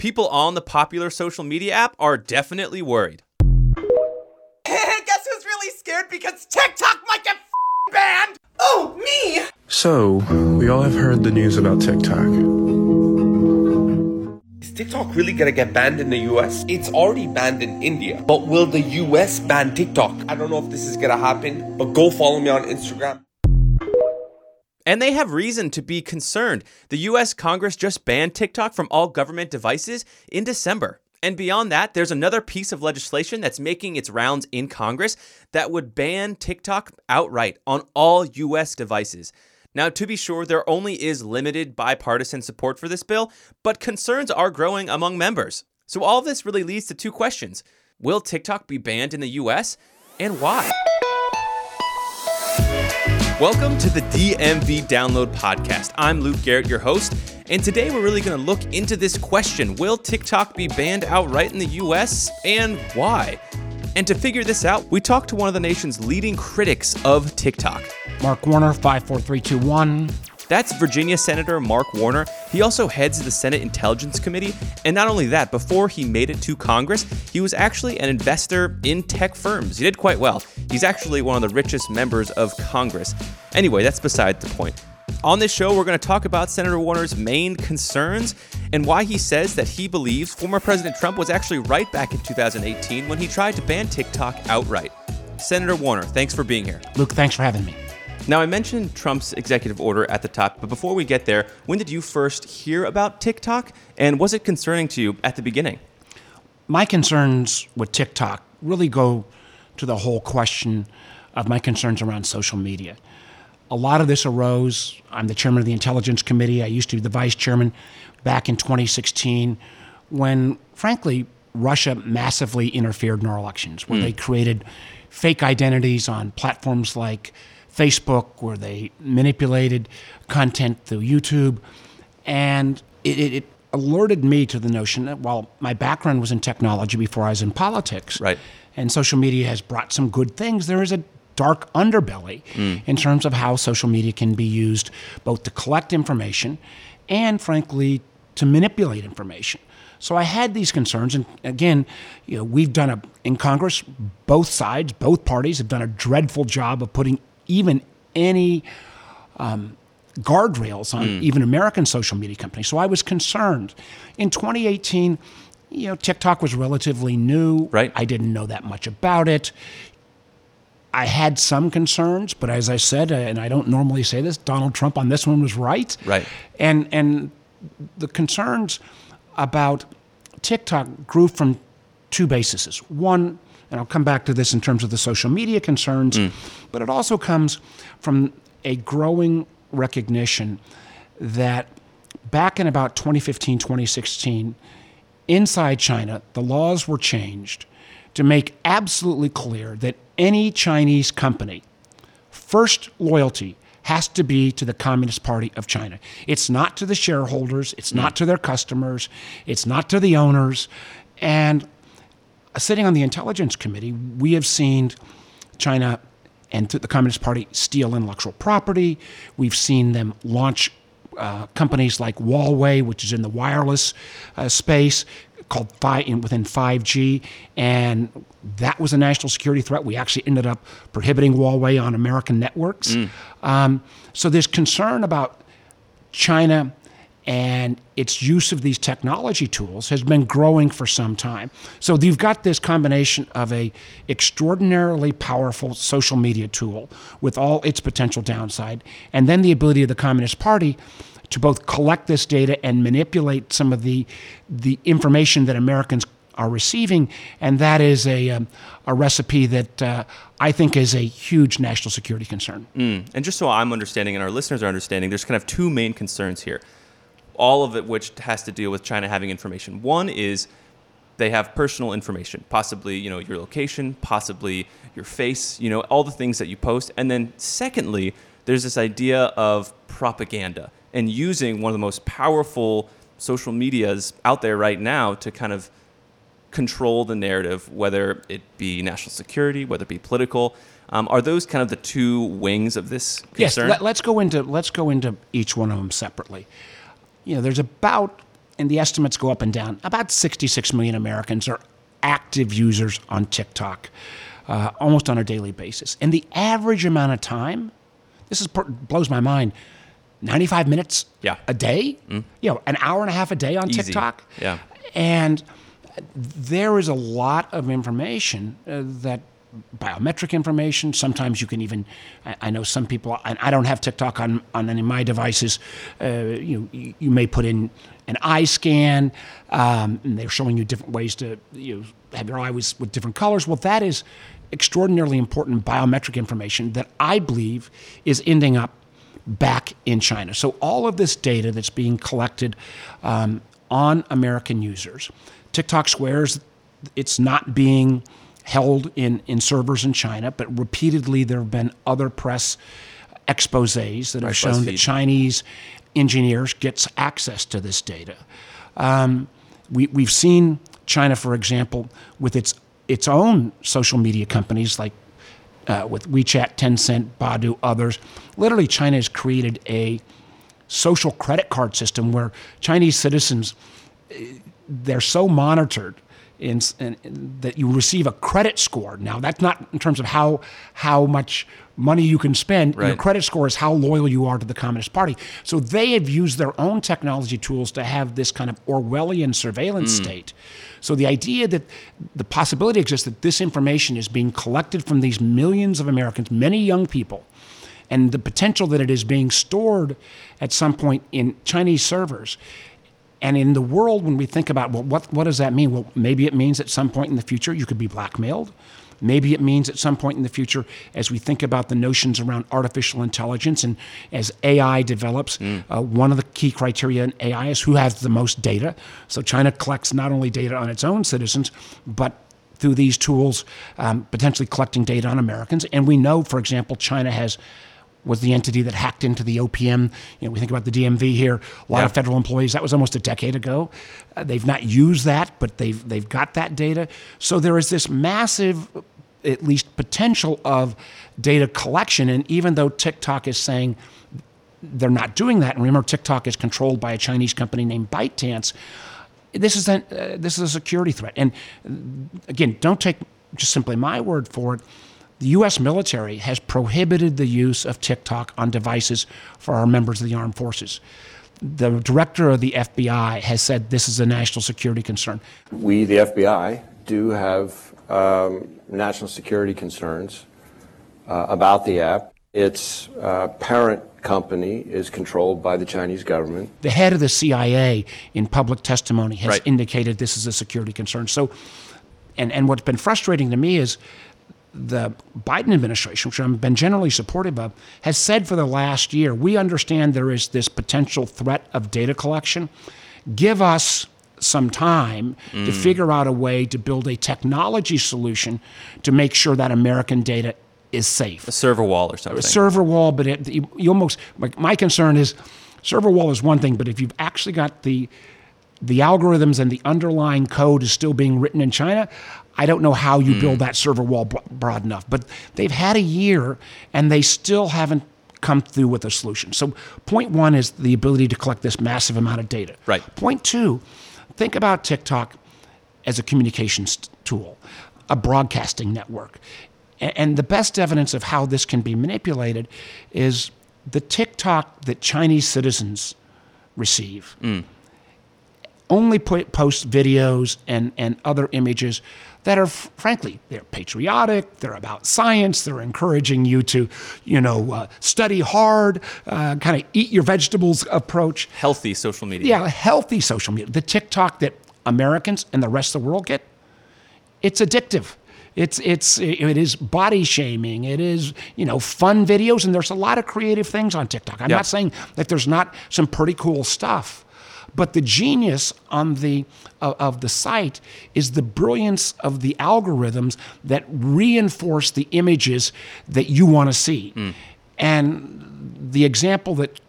People on the popular social media app are definitely worried. Guess who's really scared because TikTok might get banned? Oh, me! So, we all have heard the news about TikTok. Is TikTok really gonna get banned in the US? It's already banned in India. But will the US ban TikTok? I don't know if this is gonna happen, but go follow me on Instagram. And they have reason to be concerned. The US Congress just banned TikTok from all government devices in December. And beyond that, there's another piece of legislation that's making its rounds in Congress that would ban TikTok outright on all US devices. Now, to be sure, there only is limited bipartisan support for this bill, but concerns are growing among members. So, all this really leads to two questions Will TikTok be banned in the US, and why? Welcome to the DMV Download Podcast. I'm Luke Garrett, your host, and today we're really going to look into this question Will TikTok be banned outright in the US, and why? And to figure this out, we talked to one of the nation's leading critics of TikTok. Mark Warner, 54321. That's Virginia Senator Mark Warner. He also heads the Senate Intelligence Committee. And not only that, before he made it to Congress, he was actually an investor in tech firms. He did quite well. He's actually one of the richest members of Congress. Anyway, that's beside the point. On this show, we're going to talk about Senator Warner's main concerns and why he says that he believes former President Trump was actually right back in 2018 when he tried to ban TikTok outright. Senator Warner, thanks for being here. Luke, thanks for having me. Now, I mentioned Trump's executive order at the top, but before we get there, when did you first hear about TikTok? And was it concerning to you at the beginning? My concerns with TikTok really go to the whole question of my concerns around social media. A lot of this arose. I'm the chairman of the Intelligence Committee. I used to be the vice chairman back in 2016 when, frankly, Russia massively interfered in our elections, where hmm. they created fake identities on platforms like Facebook, where they manipulated content through YouTube. And it, it, it alerted me to the notion that while my background was in technology before I was in politics, Right. and social media has brought some good things, there is a dark underbelly mm. in terms of how social media can be used both to collect information and, frankly, to manipulate information. So I had these concerns, and again, you know, we've done a in Congress, both sides, both parties have done a dreadful job of putting even any um, guardrails on even American social media companies. So I was concerned. In 2018, you know, TikTok was relatively new. Right. I didn't know that much about it. I had some concerns, but as I said, uh, and I don't normally say this, Donald Trump on this one was right. Right. And and the concerns about TikTok grew from two bases. One, and I'll come back to this in terms of the social media concerns, mm. but it also comes from a growing recognition that back in about 2015, 2016, inside China, the laws were changed to make absolutely clear that any Chinese company first loyalty has to be to the Communist Party of China. It's not to the shareholders, it's not mm. to their customers, it's not to the owners. And sitting on the Intelligence Committee, we have seen China and the Communist Party steal intellectual property. We've seen them launch uh, companies like Huawei, which is in the wireless uh, space, called fi- in, within 5G, and that was a national security threat. We actually ended up prohibiting Huawei on American networks. Um, so there's concern about China and its use of these technology tools has been growing for some time. So you've got this combination of a extraordinarily powerful social media tool with all its potential downside, and then the ability of the Communist Party to both collect this data and manipulate some of the the information that Americans are receiving, and that is a um, a recipe that uh, I think is a huge national security concern. And just so I'm understanding and our listeners are understanding, there's kind of two main concerns here. All of it which has to do with China having information. One is they have personal information, possibly you know your location, possibly your face, you know all the things that you post. And then secondly, there's this idea of propaganda and using one of the most powerful social medias out there right now to kind of control the narrative, whether it be national security, whether it be political. Um, are those kind of the two wings of this concern? Yes, let, us go into let's go into each one of them separately. You know, there's about, and the estimates go up and down. About 66 million Americans are active users on TikTok, uh, almost on a daily basis, and the average amount of time. This is blows my mind. 95 minutes yeah. a day, mm. you know, an hour and a half a day on Easy. TikTok. Yeah. And there is a lot of information uh, that biometric information. Sometimes you can even, I, I know some people, and I don't have TikTok on, on any of my devices. Uh, you, you may put in an eye scan, um, and they're showing you different ways to you know, have your eye with, with different colors. Well, that is extraordinarily important biometric information that I believe is ending up back in China. So all of this data that's being collected um, on American users, TikTok swears it's not being held in, in servers in China, but repeatedly there have been other press exposes that have shown that Chinese engineers gets access to this data. Um, we, we've seen China, for example, with its its own social media companies like uh, with WeChat, Tencent, Baidu, others. Literally, China has created a social credit card system where Chinese citizens they're so monitored in, in, in, that you receive a credit score. Now, that's not in terms of how how much money you can spend. Right. Your credit score is how loyal you are to the Communist Party. So they have used their own technology tools to have this kind of Orwellian surveillance mm. state. So the idea that the possibility exists that this information is being collected from these millions of Americans, many young people, and the potential that it is being stored at some point in Chinese servers and in the world, when we think about, well, what, what does that mean? Well, maybe it means at some point in the future you could be blackmailed. Maybe it means at some point in the future, as we think about the notions around artificial intelligence and as AI develops, mm. uh, one of the key criteria in AI is who has the most data. So China collects not only data on its own citizens, but through these tools, um, potentially collecting data on Americans. And we know, for example, China has was the entity that hacked into the OPM. You know, we think about the DMV here. A lot yeah. of federal employees. That was almost a decade ago. Uh, they've not used that, but they've they've got that data. So there is this massive, at least potential of data collection. And even though TikTok is saying they're not doing that, and remember TikTok is controlled by a Chinese company named ByteDance. This is a, uh, this is a security threat. And uh, again, don't take just simply my word for it the U.S. military has prohibited the use of TikTok on devices for our members of the armed forces. The director of the FBI has said this is a national security concern. We, the FBI, do have um, national security concerns uh, about the app. Its uh, parent company is controlled by the Chinese government. The head of the CIA, in public testimony, has right. indicated this is a security concern. So, and, and what's been frustrating to me is the Biden administration, which I've been generally supportive of, has said for the last year we understand there is this potential threat of data collection. Give us some time mm. to figure out a way to build a technology solution to make sure that American data is safe. A server wall or something. A server wall, but it, you, you almost, like my concern is server wall is one thing, but if you've actually got the the algorithms and the underlying code is still being written in China, I don't know how you mm. build that server wall broad enough, but they've had a year and they still haven't come through with a solution. So, point one is the ability to collect this massive amount of data. Right. Point two, think about TikTok as a communications tool, a broadcasting network. And the best evidence of how this can be manipulated is the TikTok that Chinese citizens receive. Mm. Only put, post videos and, and other images that are frankly they're patriotic they're about science they're encouraging you to you know uh, study hard uh, kind of eat your vegetables approach. Healthy social media. Yeah healthy social media. The tiktok that americans and the rest of the world get it's addictive. It's it's it is body shaming. It is you know fun videos, and there's a lot of creative things on TikTok. I'm not saying that there's not some pretty cool stuff, But the genius on the of, of the site is the brilliance of the algorithms that reinforce the images that you want to see. Hmm. And the example that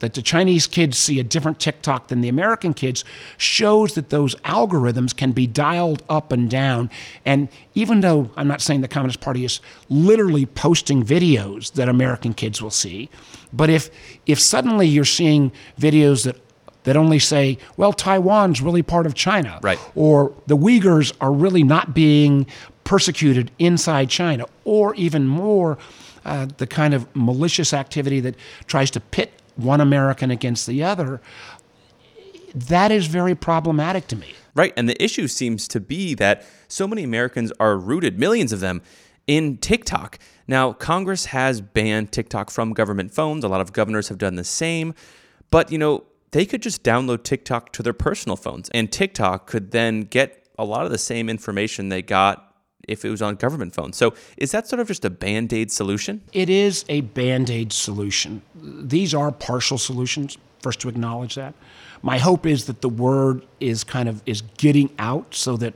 that the Chinese kids see a different TikTok than the American kids shows that those algorithms can be dialed up and down. And even though I'm not saying the Communist Party is literally posting videos that American kids will see, but if if suddenly you're seeing videos that that only say, well, Taiwan's really part of China, Right. or the Uyghurs are really not being persecuted inside China, or even more, uh, the kind of malicious activity that tries to pit one American against the other, that is very problematic to me. Right. And the issue seems to be that so many Americans are rooted, millions of them, in TikTok. Now, Congress has banned TikTok from government phones. A lot of governors have done the same. But, you know, they could just download TikTok to their personal phones. And TikTok could then get a lot of the same information they got if it was on government phones. So is that sort of just a band aid solution? It is a band aid solution. These are partial solutions, first to acknowledge that. My hope is that the word is kind of is getting out so that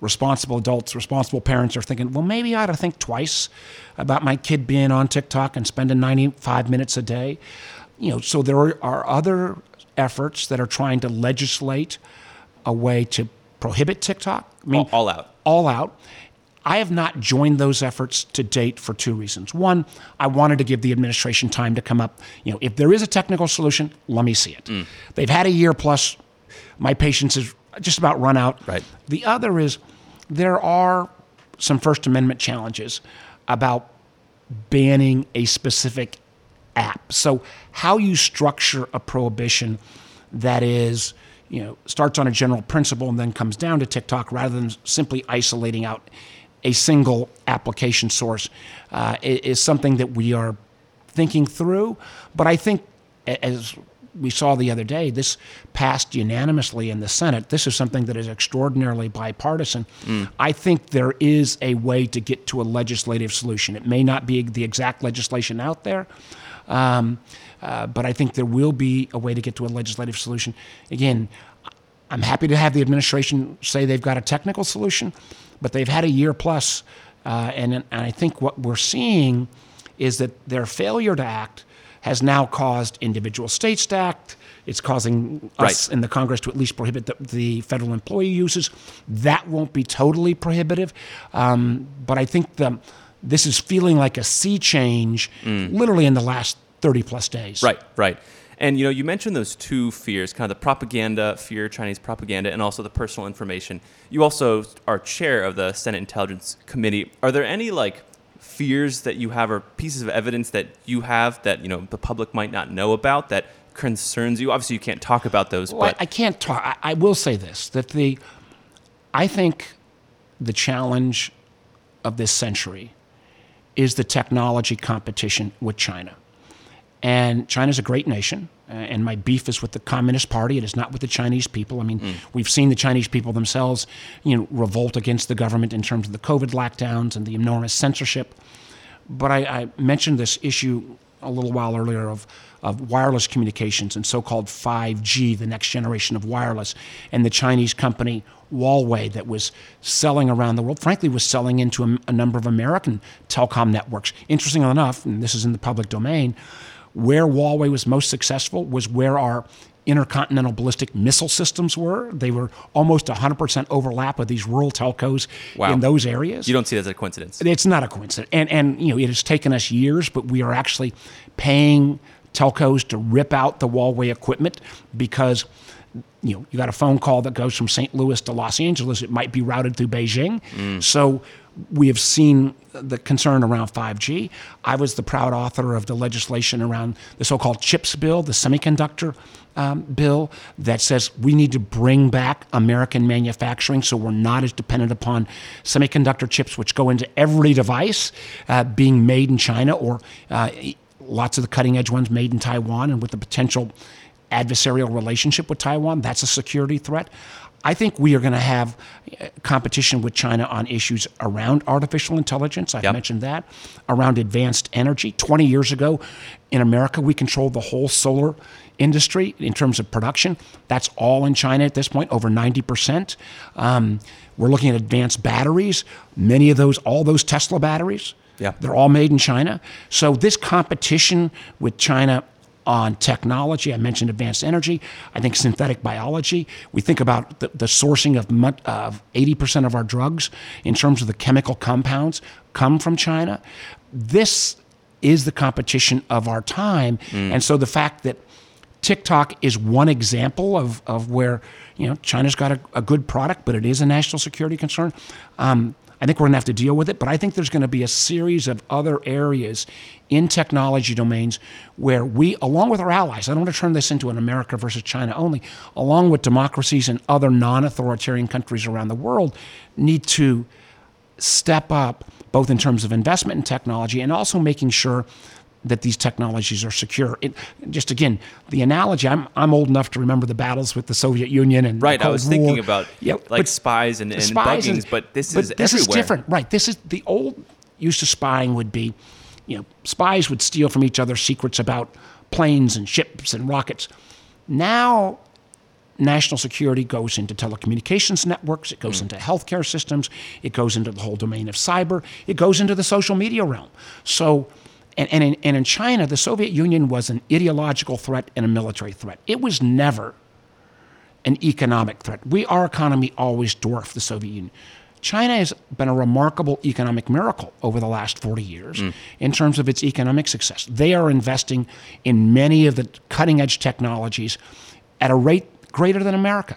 responsible adults, responsible parents are thinking, well, maybe I ought to think twice about my kid being on TikTok and spending 95 minutes a day. You know, so there are other efforts that are trying to legislate a way to prohibit TikTok. I mean, All- all out. All out. I have not joined those efforts to date for two reasons. One, I wanted to give the administration time to come up. You know, if there is a technical solution, let me see it. Mm. They've had a year plus. My patience is just about run out. Right. The other is there are some First Amendment challenges about banning a specific app. So how you structure a prohibition that is, you know, starts on a general principle and then comes down to TikTok rather than simply isolating out a single application source uh, is something that we are thinking through. But I think as we saw the other day, this passed unanimously in the Senate. This is something that is extraordinarily bipartisan. I think there is a way to get to a legislative solution. It may not be the exact legislation out there, um, uh, but I think there will be a way to get to a legislative solution. Again, I'm happy to have the administration say they've got a technical solution, but they've had a year plus, uh, and, and I think what we're seeing is that their failure to act has now caused individual states to act. It's causing us Right. in the Congress to at least prohibit the, the federal employee uses. That won't be totally prohibitive, um, but I think the, this is feeling like a sea change, literally in the last 30 plus days. Right, right. And you know, you mentioned those two fears, kind of the propaganda fear, Chinese propaganda, and also the personal information. You also are chair of the Senate Intelligence Committee. Are there any like fears that you have or pieces of evidence that you have that, you know, the public might not know about that concerns you? Obviously you can't talk about those, Well, I, but I can't talk. I, I will say this: that the, I think, the challenge of this century is the technology competition with China. And China's a great nation, uh, and my beef is with the Communist Party. It is not with the Chinese people. I mean, we've seen the Chinese people themselves, you know, revolt against the government in terms of the COVID lockdowns and the enormous censorship. But I, I mentioned this issue a little while earlier of, of wireless communications and so-called 5G, the next generation of wireless, and the Chinese company Huawei that was selling around the world, frankly, was selling into a, a number of American telecom networks. Interestingly enough, and this is in the public domain, where Huawei was most successful was where our intercontinental ballistic missile systems were. They were almost 100% overlap of these rural telcos Wow. in those areas. you don't see that as a coincidence. It's not a coincidence. And, and, you know, it has taken us years, but we are actually paying telcos to rip out the Huawei equipment because, you know, you got a phone call that goes from St. Louis to Los Angeles. It might be routed through Beijing. Mm. So we have seen the concern around 5G. I was the proud author of the legislation around the so called CHIPS bill, the semiconductor um, bill that says we need to bring back American manufacturing so we're not as dependent upon semiconductor chips, which go into every device uh, being made in China or uh, lots of the cutting edge ones made in Taiwan and with the potential adversarial relationship with Taiwan. That's a security threat. I think we are going to have uh, competition with China on issues around artificial intelligence. I've Yep. mentioned that. Around advanced energy. 20 years ago in America, we controlled the whole solar industry in terms of production. That's all in China at this point, over 90%. Um, we're looking at advanced batteries. Many of those, all those Tesla batteries, Yeah. they're all made in China. So this competition with China on technology, I mentioned advanced energy. I think synthetic biology. We think about the, the sourcing of of 80% of our drugs in terms of the chemical compounds come from China. This is the competition of our time. And so the fact that TikTok is one example of, of where you know China's got a, a good product, but it is a national security concern. Um, I think we're going to have to deal with it, but I think there's going to be a series of other areas in technology domains where we, along with our allies, I don't want to turn this into an America versus China only, along with democracies and other non authoritarian countries around the world, need to step up both in terms of investment in technology and also making sure that these technologies are secure. It, just again, the analogy, I'm, I'm old enough to remember the battles with the Soviet Union and the Right, I was thinking about, Yeah, like, but spies and- and spies buggings, but this is this is different. Right. This is the old use of spying would be, you know, spies would steal from each other secrets about planes and ships and rockets. Now national security goes into telecommunications networks, it goes hmm. into healthcare systems, it goes into the whole domain of cyber, it goes into the social media realm. So, and, and, in, and in China, the Soviet Union was an ideological threat and a military threat. It was never an economic threat. We, our economy always dwarfed the Soviet Union. China has been a remarkable economic miracle over the last 40 years mm. in terms of its economic success. They are investing in many of the cutting edge technologies at a rate greater than America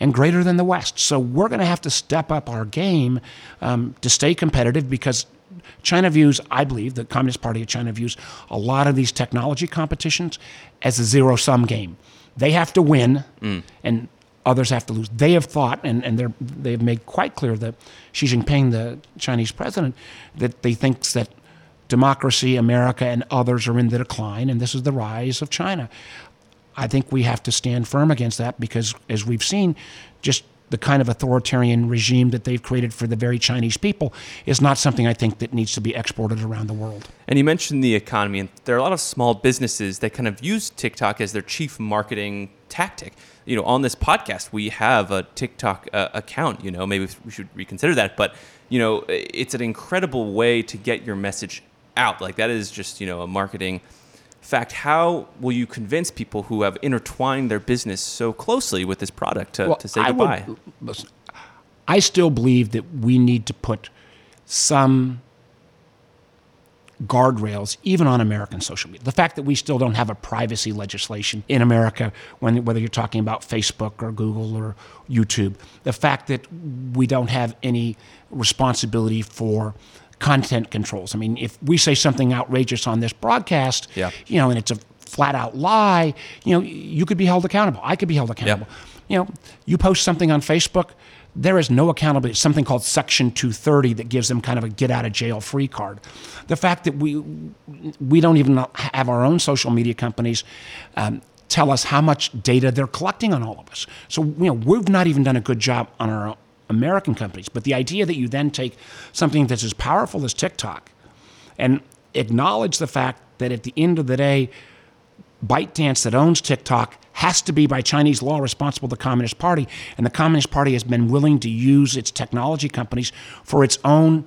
and greater than the West. So we're going to have to step up our game um, to stay competitive because China views, I believe, the Communist Party of China views a lot of these technology competitions as a zero sum game. They have to win, and others have to lose. They have thought, and, and they're, they've made quite clear that Xi Jinping, the Chinese president, that they thinks that democracy, America, and others are in the decline, and this is the rise of China. I think we have to stand firm against that because, as we've seen, just the kind of authoritarian regime that they've created for the very Chinese people is not something I think that needs to be exported around the world. And you mentioned the economy, and there are a lot of small businesses that kind of use TikTok as their chief marketing tactic. You know, on this podcast, we have a TikTok uh, account. You know, maybe we should reconsider that. But you know, it's an incredible way to get your message out. Like that is just you know a marketing fact. How will you convince people who have intertwined their business so closely with this product to, to say I would- goodbye? listen, I still believe that we need to put some guardrails even on American social media. The fact that we still don't have a privacy legislation in America, when, whether you're talking about Facebook or Google or YouTube, the fact that we don't have any responsibility for content controls. I mean, if we say something outrageous on this broadcast, Yeah. you know, and it's a flat out lie, you know, you could be held accountable. I could be held accountable. You know, you post something on Facebook, there is no accountability. It's something called Section 230 that gives them kind of a get out of jail free card. The fact that we we don't even have our own social media companies um, tell us how much data they're collecting on all of us. So you know we've not even done a good job on our American companies. But the idea that you then take something that's as powerful as TikTok and acknowledge the fact that at the end of the day, ByteDance that owns TikTok has to be by Chinese law responsible to the Communist Party, and the Communist Party has been willing to use its technology companies for its own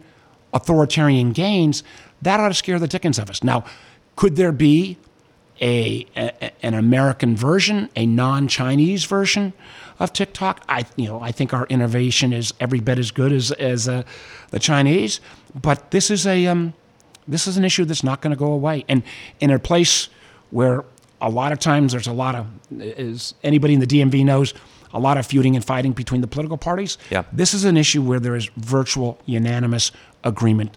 authoritarian gains. That ought to scare the dickens of us. Now, could there be a, a an American version, a non-Chinese version of TikTok? I you know I think our innovation is every bit as good as as uh, the Chinese, but this is a um, this is an issue that's not going to go away. And in a place where a lot of times there's a lot of, as anybody in the DMV knows, a lot of feuding and fighting between the political parties. Yeah. This is an issue where there is virtual unanimous agreement.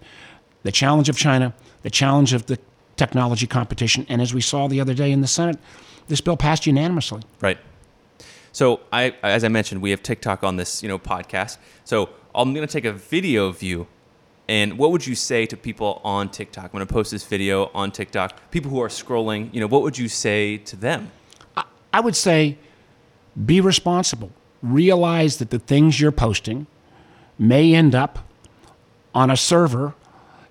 The challenge of China, the challenge of the technology competition, and as we saw the other day in the Senate, this bill passed unanimously. Right. So I, as I mentioned, we have TikTok on this, you know, podcast. So I'm going to take a video of you, and what would you say to people on TikTok? I'm going to post this video on TikTok. People who are scrolling, you know, what would you say to them? I would say be responsible. Realize that the things you're posting may end up on a server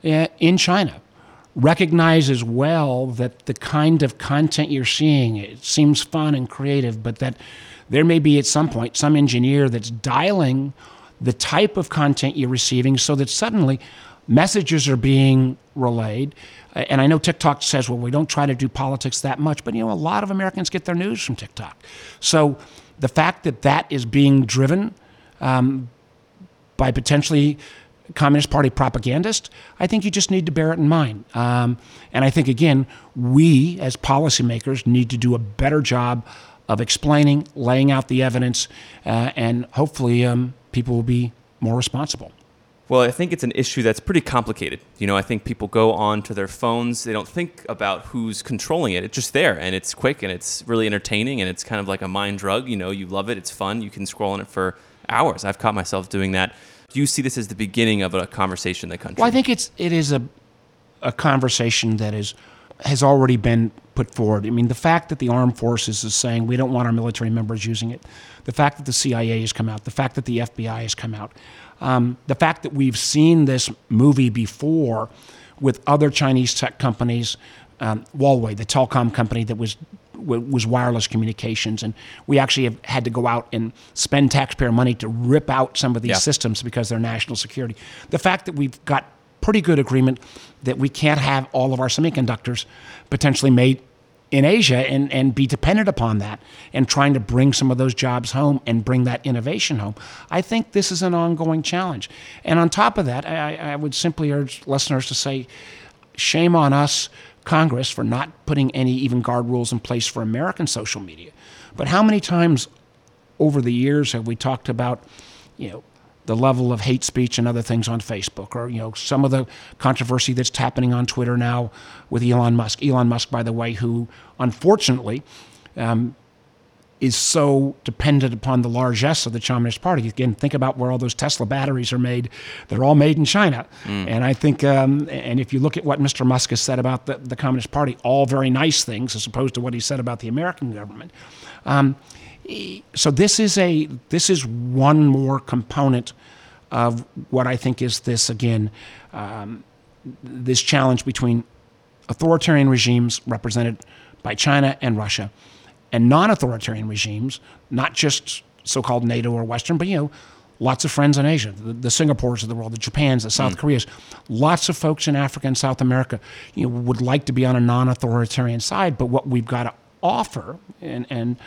eh, in China. Recognize as well that the kind of content you're seeing, it seems fun and creative, but that there may be at some point some engineer that's dialing the type of content you're receiving so that suddenly messages are being relayed. And I know TikTok says, well, we don't try to do politics that much, but you know, a lot of Americans get their news from TikTok. So the fact that that is being driven um, by potentially Communist Party propagandist, I think you just need to bear it in mind. Um, and I think, again, we as policymakers need to do a better job of explaining, laying out the evidence, uh, and hopefully um, people will be more responsible. Well, I think it's an issue that's pretty complicated. You know, I think people go on to their phones, they don't think about who's controlling it. It's just there and it's quick and it's really entertaining and it's kind of like a mind drug. You know, you love it, it's fun, you can scroll on it for hours. I've caught myself doing that. Do you see this as the beginning of a conversation in the country? Well, I think it's it is a a conversation that is has already been put forward. I mean, the fact that the armed forces is saying we don't want our military members using it, the fact that the CIA has come out, the fact that the FBI has come out, um, the fact that we've seen this movie before with other Chinese tech companies, um, Huawei, the telecom company that was was wireless communications, and we actually have had to go out and spend taxpayer money to rip out some of these Yeah. systems because they're national security. The fact that we've got pretty good agreement that we can't have all of our semiconductors potentially made in Asia and, and be dependent upon that and trying to bring some of those jobs home and bring that innovation home. I think this is an ongoing challenge. And on top of that, I, I would simply urge listeners to say, shame on us, Congress, for not putting any even guard rules in place for American social media. But how many times over the years have we talked about, you know, the level of hate speech and other things on Facebook, or you know, some of the controversy that's happening on Twitter now with Elon Musk. Elon Musk, by the way, who unfortunately um, is so dependent upon the largesse of the Communist Party. Again, think about where all those Tesla batteries are made. They're all made in China. And I think, um, and if you look at what Mr. Musk has said about the, the Communist Party, all very nice things as opposed to what he said about the American government. Um, so this is a this is one more component of what I think is this again um, this challenge between authoritarian regimes represented by China and Russia, and non-authoritarian regimes, not just so-called NATO or Western, but you know, lots of friends in Asia, the, the Singapores of the world, the Japans, the South mm. Koreas, lots of folks in Africa and South America, you know, would like to be on a non-authoritarian side, but what we've got to offer, and and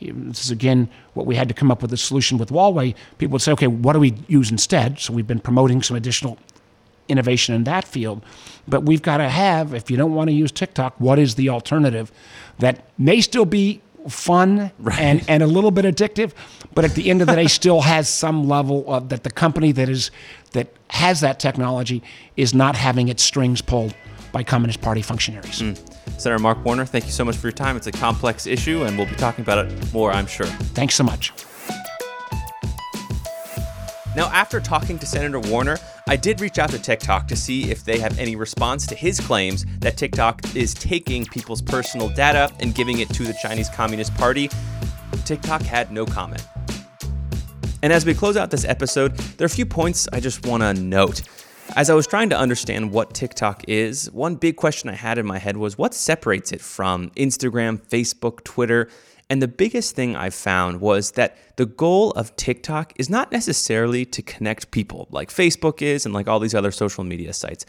this is again what we had to come up with a solution with Huawei. People would say, okay, what do we use instead? So we've been promoting some additional innovation in that field. But we've got to have, if you don't want to use TikTok, what is the alternative that may still be fun and, and a little bit addictive, but at the end of the day still has some level of that the company that is that has that technology is not having its strings pulled by Communist Party functionaries. Hmm. Senator Mark Warner, thank you so much for your time. It's a complex issue, and we'll be talking about it more, I'm sure. Thanks so much. Now, after talking to Senator Warner, I did reach out to TikTok to see if they have any response to his claims that TikTok is taking people's personal data and giving it to the Chinese Communist Party. TikTok had no comment. And as we close out this episode, there are a few points I just want to note. As I was trying to understand what TikTok is, one big question I had in my head was what separates it from Instagram, Facebook, Twitter? And the biggest thing I found was that the goal of TikTok is not necessarily to connect people like Facebook is and like all these other social media sites.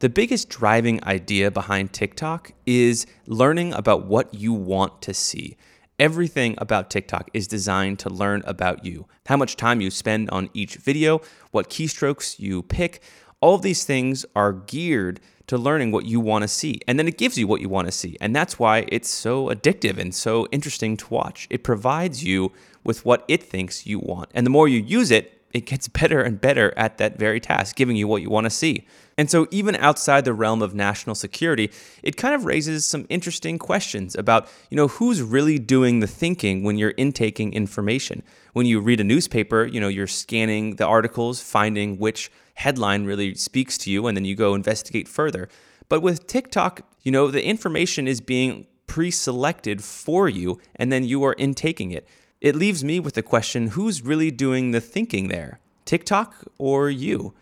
The biggest driving idea behind TikTok is learning about what you want to see. Everything about TikTok is designed to learn about you, how much time you spend on each video, what keystrokes you pick. All of these things are geared to learning what you want to see. And then it gives you what you want to see. And that's why it's so addictive and so interesting to watch. It provides you with what it thinks you want. And the more you use it, it gets better and better at that very task, giving you what you want to see. And so, even outside the realm of national security, it kind of raises some interesting questions about, you know, who's really doing the thinking when you're intaking information. When you read a newspaper, you know, you're scanning the articles, finding which headline really speaks to you, and then you go investigate further. But with TikTok, you know, the information is being pre selected for you, and then you are intaking it. It leaves me with the question who's really doing the thinking there? TikTok or you?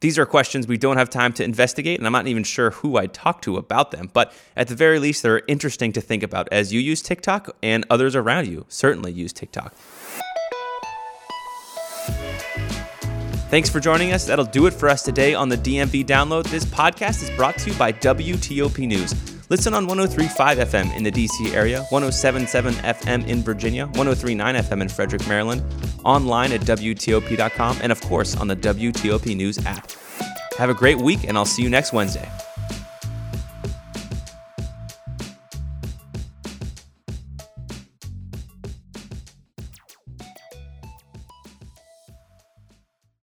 These are questions we don't have time to investigate, and I'm not even sure who I'd talk to about them. But at the very least, they're interesting to think about as you use TikTok and others around you certainly use TikTok. Thanks for joining us. That'll do it for us today on the DMV Download. This podcast is brought to you by WTOP News. Listen on 1035 FM in the DC area, 1077 FM in Virginia, 1039 FM in Frederick, Maryland, online at WTOP.com, and of course on the WTOP News app. Have a great week, and I'll see you next Wednesday.